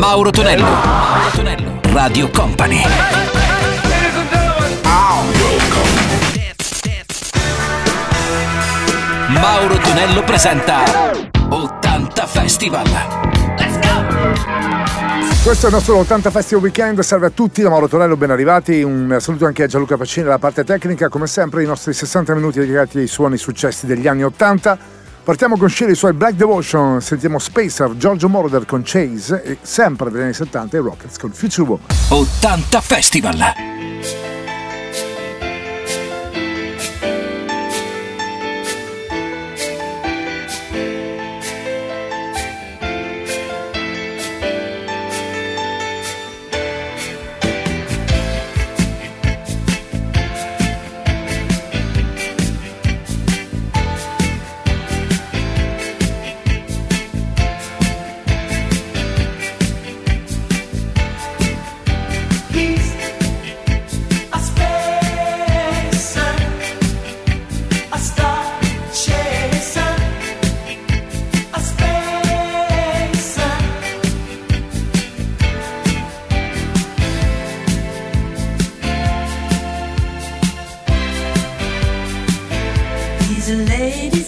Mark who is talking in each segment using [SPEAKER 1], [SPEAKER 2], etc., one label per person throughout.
[SPEAKER 1] Mauro Tonello. Mauro Tonello. Radio Company. Mauro Tonello presenta 80 Festival. Let's go!
[SPEAKER 2] Questo è il nostro 80 Festival Weekend, salve a tutti, da Mauro Tonello, ben arrivati, un saluto anche a Gianluca Pacini dalla parte tecnica, come sempre i nostri 60 minuti dedicati ai suoni successi degli anni 80. Partiamo con i suoi Black Devotion, sentiamo Spacer, Giorgio Moroder con Chase e sempre degli anni 70 i Rockets con Future Woman.
[SPEAKER 1] 80 Festival.
[SPEAKER 3] lady.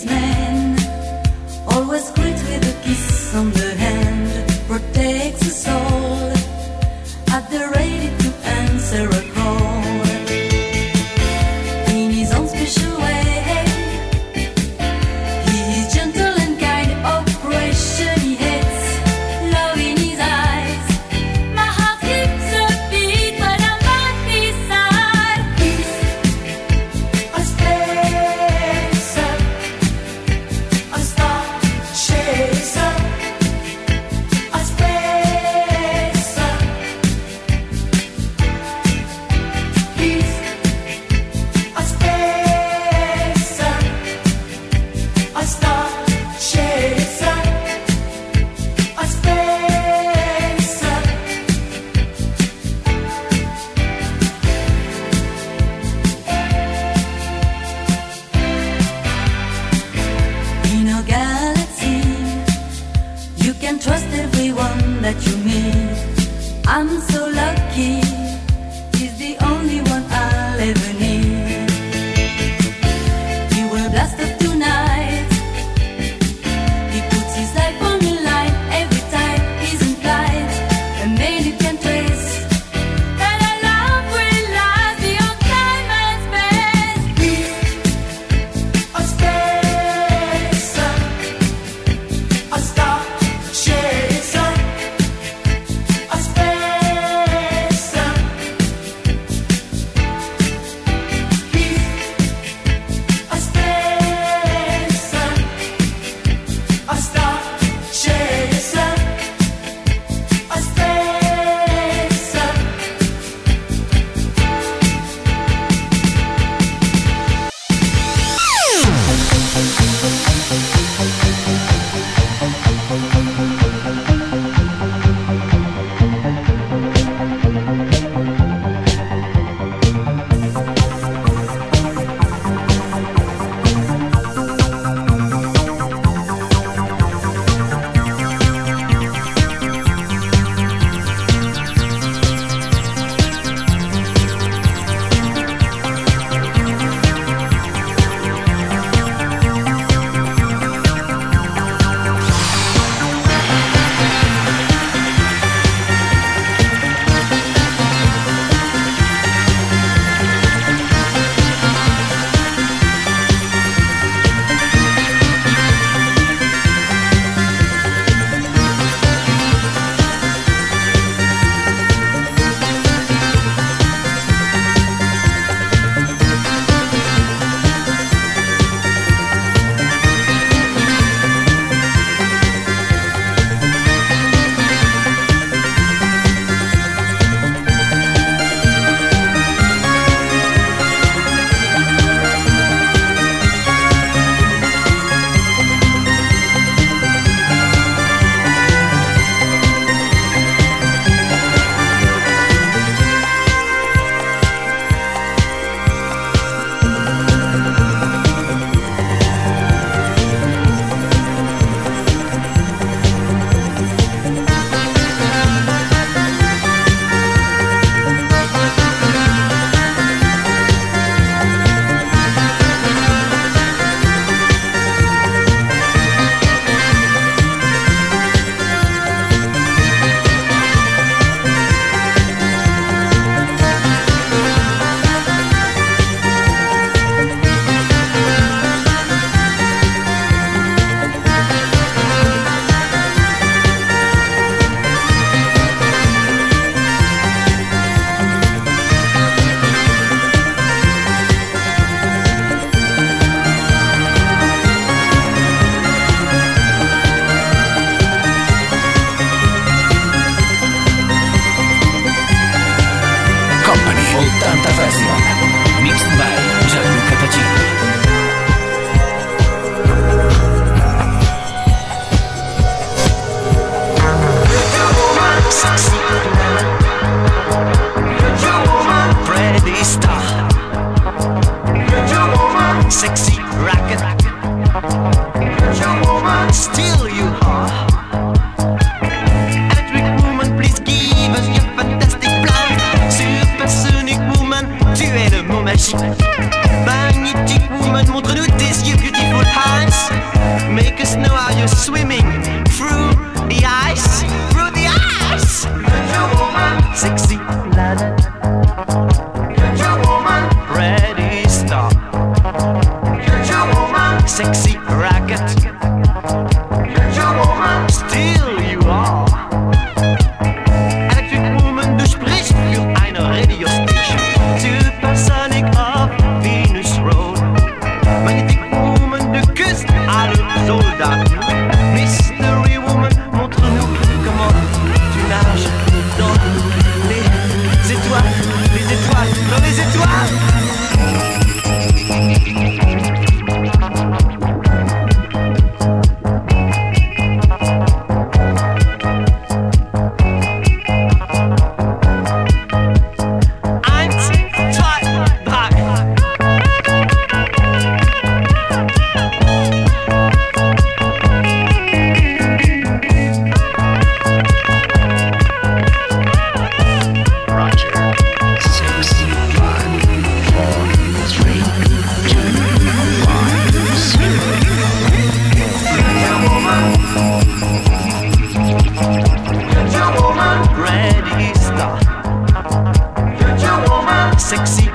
[SPEAKER 3] sexy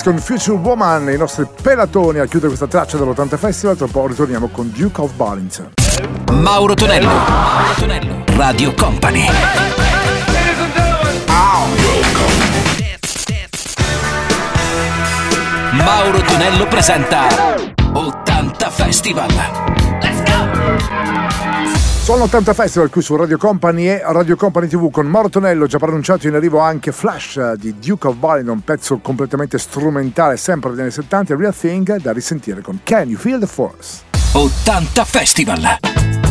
[SPEAKER 2] Rockets con Future Woman, i nostri pelatoni a chiudere questa traccia dell'80 Festival. Tra un ritorniamo con Duke of Burlington.
[SPEAKER 4] Mauro Tonello, Mauro Tonello, Radio Company. Mauro Tonello presenta 80 Festival.
[SPEAKER 2] Sono 80 Festival qui su Radio Company e Radio Company TV con Mauro Tonello, già pronunciato in arrivo anche Flash di Duke of Ballin, un pezzo completamente strumentale, sempre degli anni 70, Real Thing, da risentire con Can You Feel the Force?
[SPEAKER 4] 80 Festival!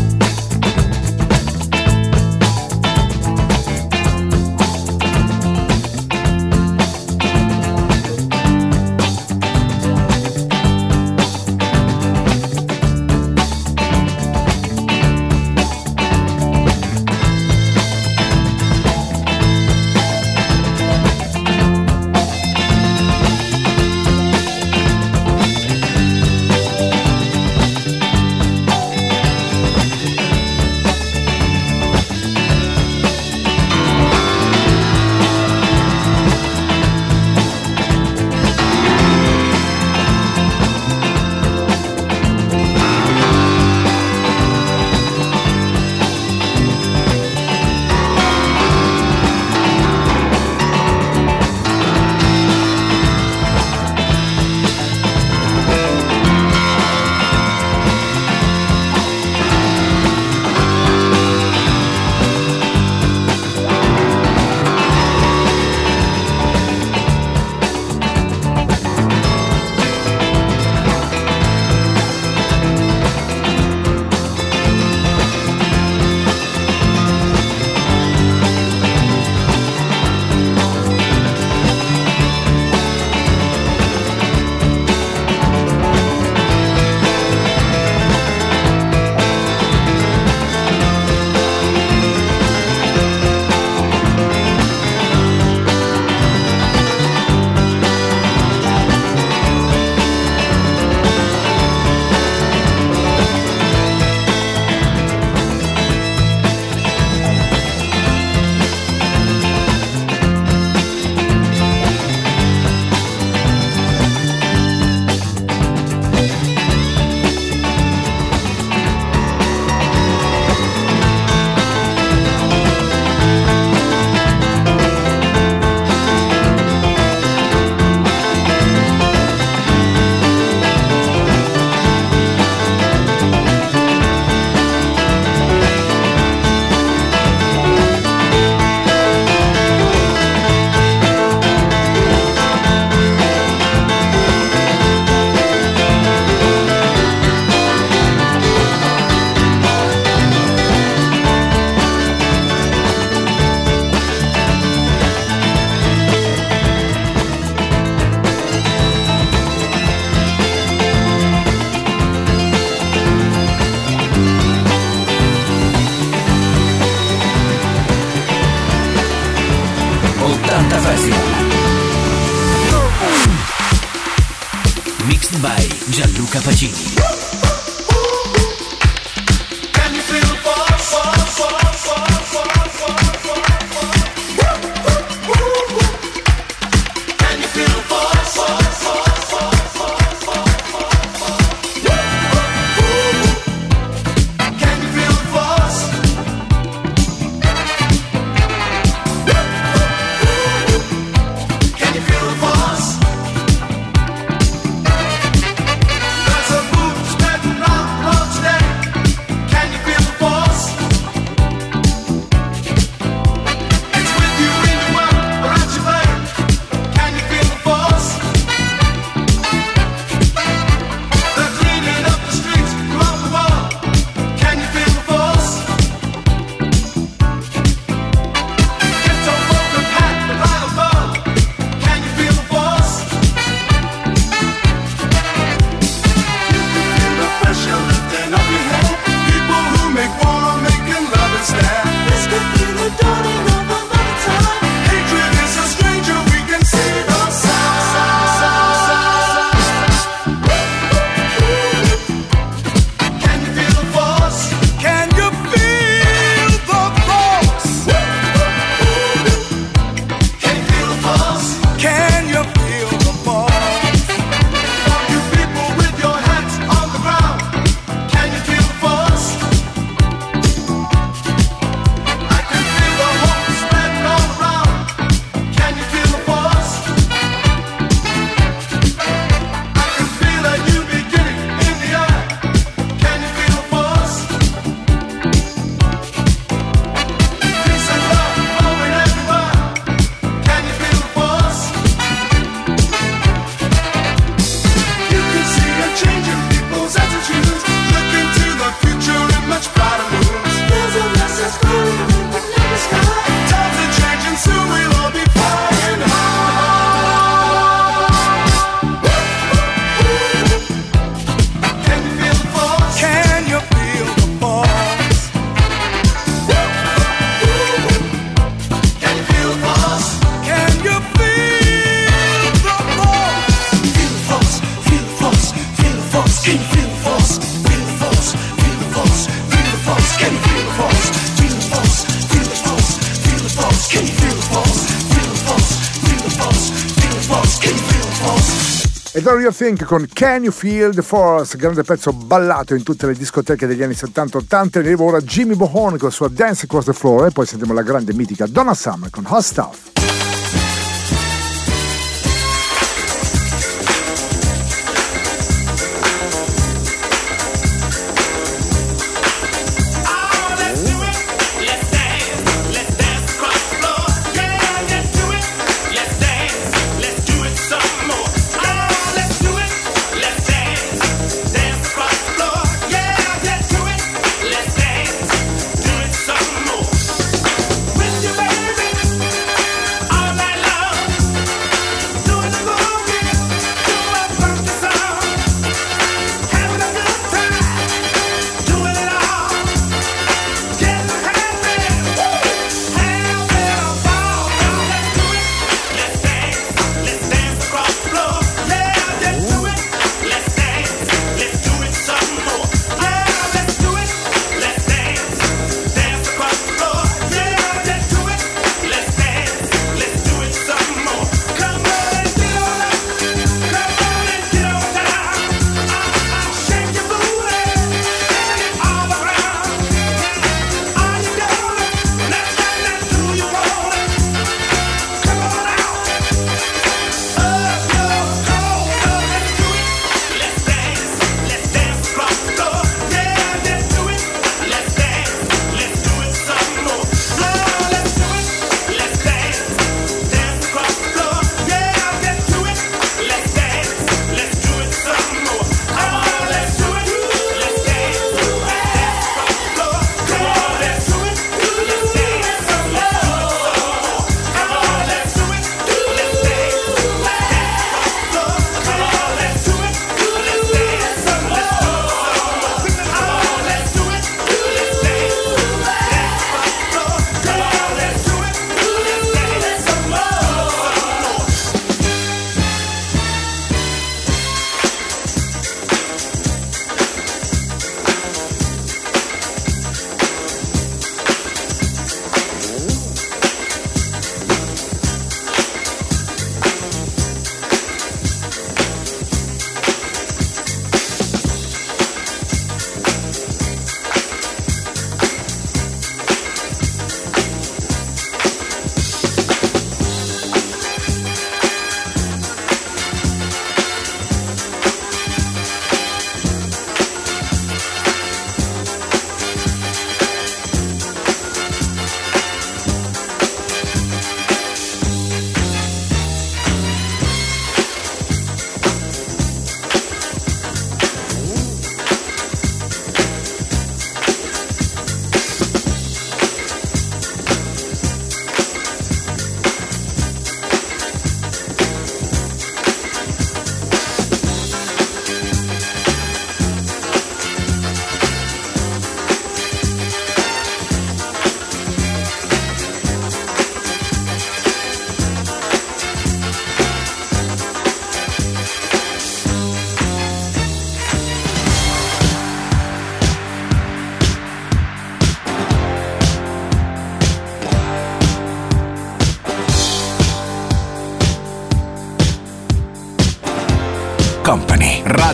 [SPEAKER 2] Io think con Can You Feel the Force, grande pezzo ballato in tutte le discoteche degli anni 70-80 e arriva ora Jimmy Bohone con il suo Dance Across the Floor e poi sentiamo la grande mitica Donna Summer con Hot Stuff.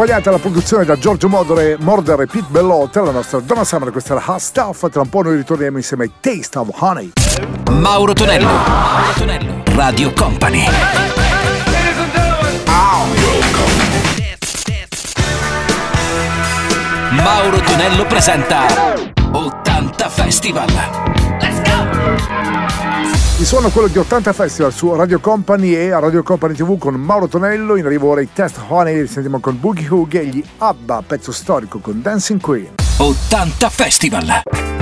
[SPEAKER 2] accompagnata alla produzione da Giorgio Mordere, Mordere e Pete Bellotta, la nostra Donna Summer, questa era Hot Stuff, tra un po' noi ritorniamo insieme ai Taste of Honey.
[SPEAKER 1] Mauro Tonello, Mauro Tonello, Radio Company. Mauro Tonello presenta 80 Festival. Let's go!
[SPEAKER 2] Il suono quello di 80 Festival su Radio Company e a Radio Company TV con Mauro Tonello. In arrivo ora i Test Honey, sentiamo con Boogie Hoog e gli ABBA, pezzo storico con Dancing Queen.
[SPEAKER 1] 80 Festival.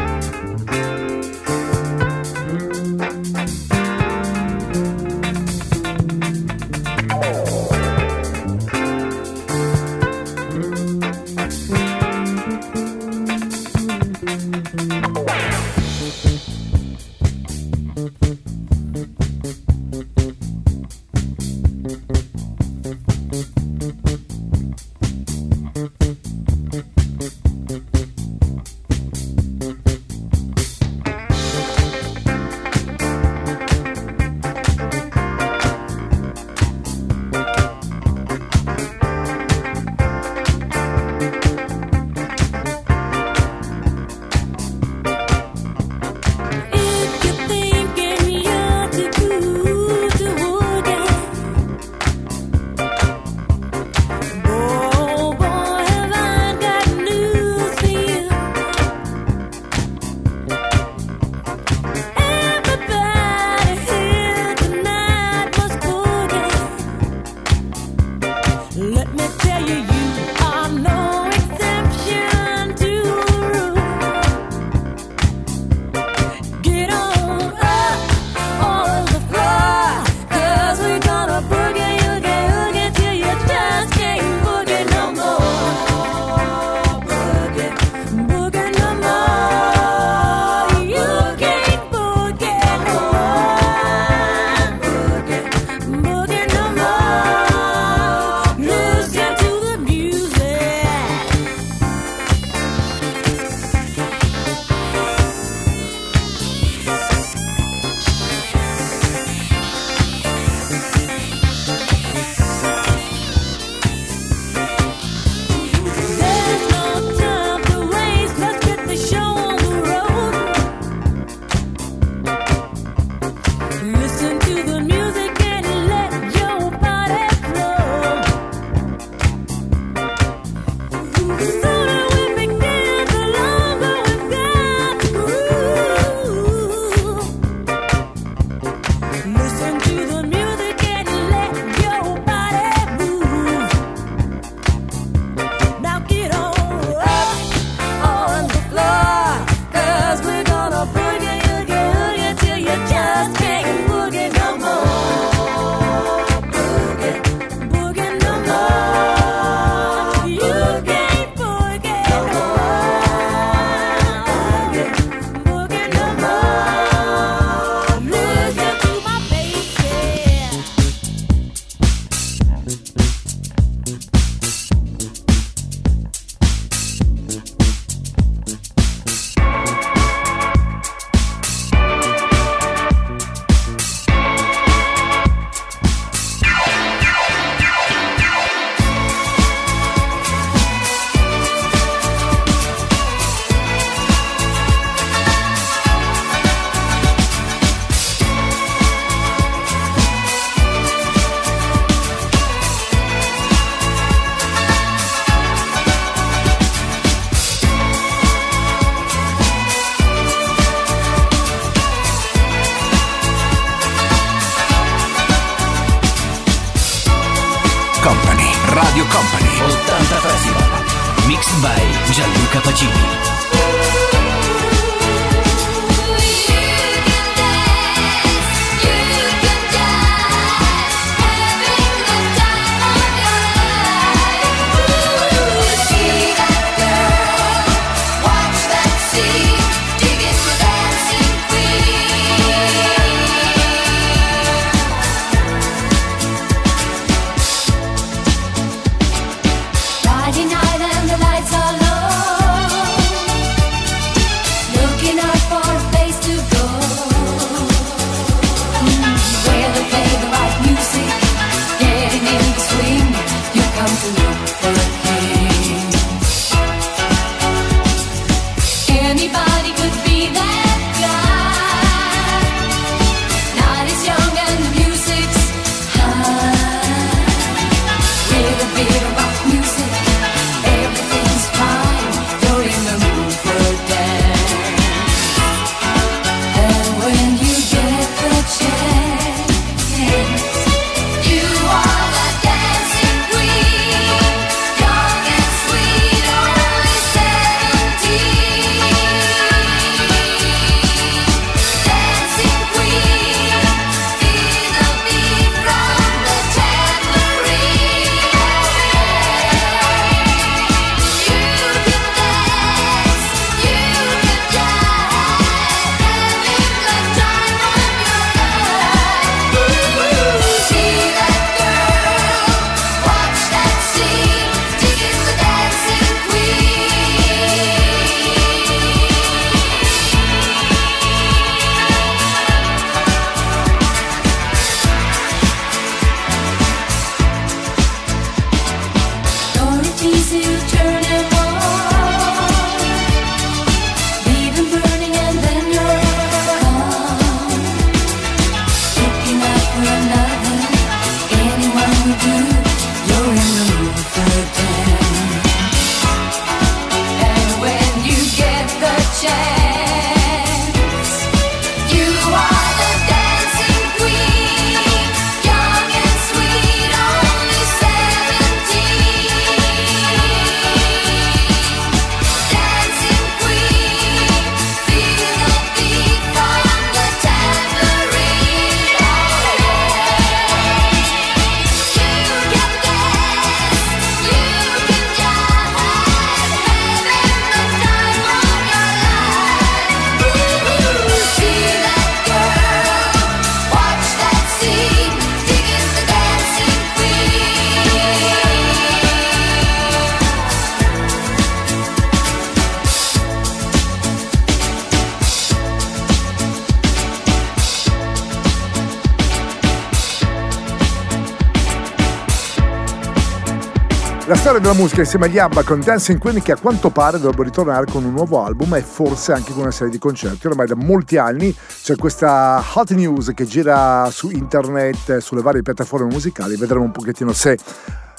[SPEAKER 2] La storia della musica insieme agli ABBA con Dancing Queen che a quanto pare dovrebbe ritornare con un nuovo album e forse anche con una serie di concerti. Ormai da molti anni c'è questa hot news che gira su internet, sulle varie piattaforme musicali, vedremo un pochettino se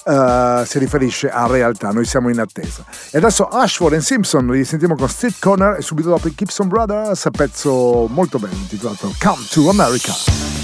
[SPEAKER 2] Uh, si riferisce a realtà, noi siamo in attesa. E adesso Ashford e Simpson li sentiamo con Street Corner e subito dopo i Gibson Brothers, pezzo molto bello intitolato Come to America.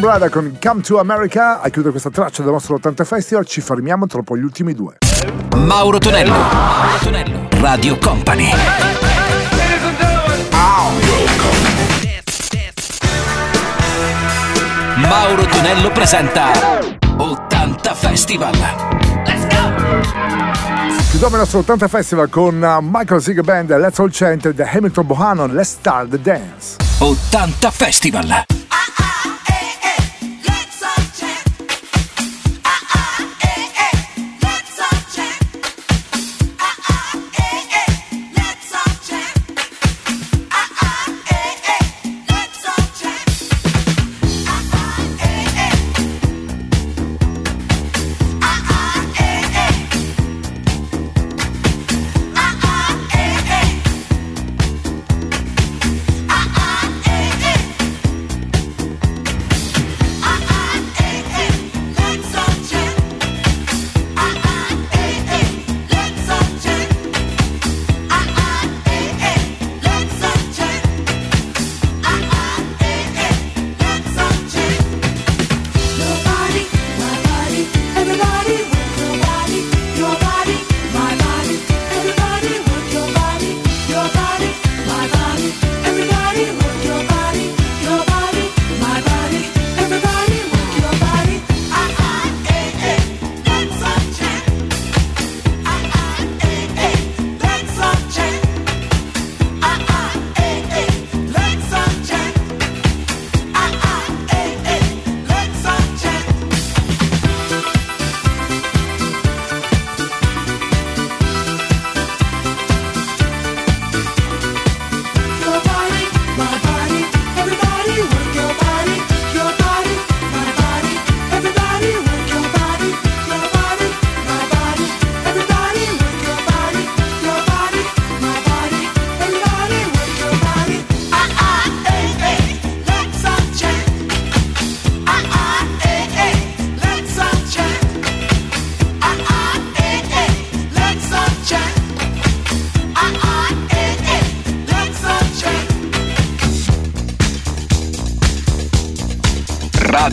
[SPEAKER 2] Brother con Come to America. A chiudere questa traccia del nostro 80 Festival ci fermiamo troppo gli ultimi due.
[SPEAKER 4] Mauro Tonello, Mauro Tonello. Radio Company. Mauro Tonello presenta 80 Festival. Let's go!
[SPEAKER 2] Chiudiamo il nostro 80 Festival con uh, Michael Ziga Band, Let's All Chant The Hamilton Bohannon, Let's Start the Dance.
[SPEAKER 4] 80 Festival.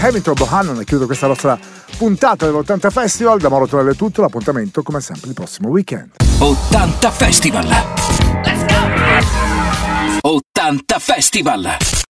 [SPEAKER 2] Hamilton Bohannon e chiudo questa nostra puntata dell'80 Festival. Da Mauro Torello tutto, l'appuntamento come sempre il prossimo weekend.
[SPEAKER 5] 80 Festival! Let's go! 80 Festival!